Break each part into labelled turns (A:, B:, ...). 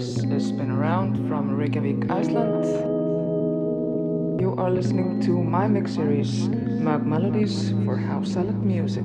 A: This is Sbeen Around from Reykjavik, Iceland. You are listening to my mix series, MUG Melodies for House Salad Music.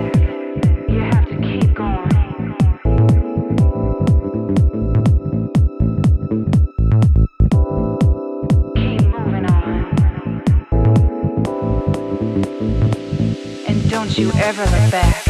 B: ever look back.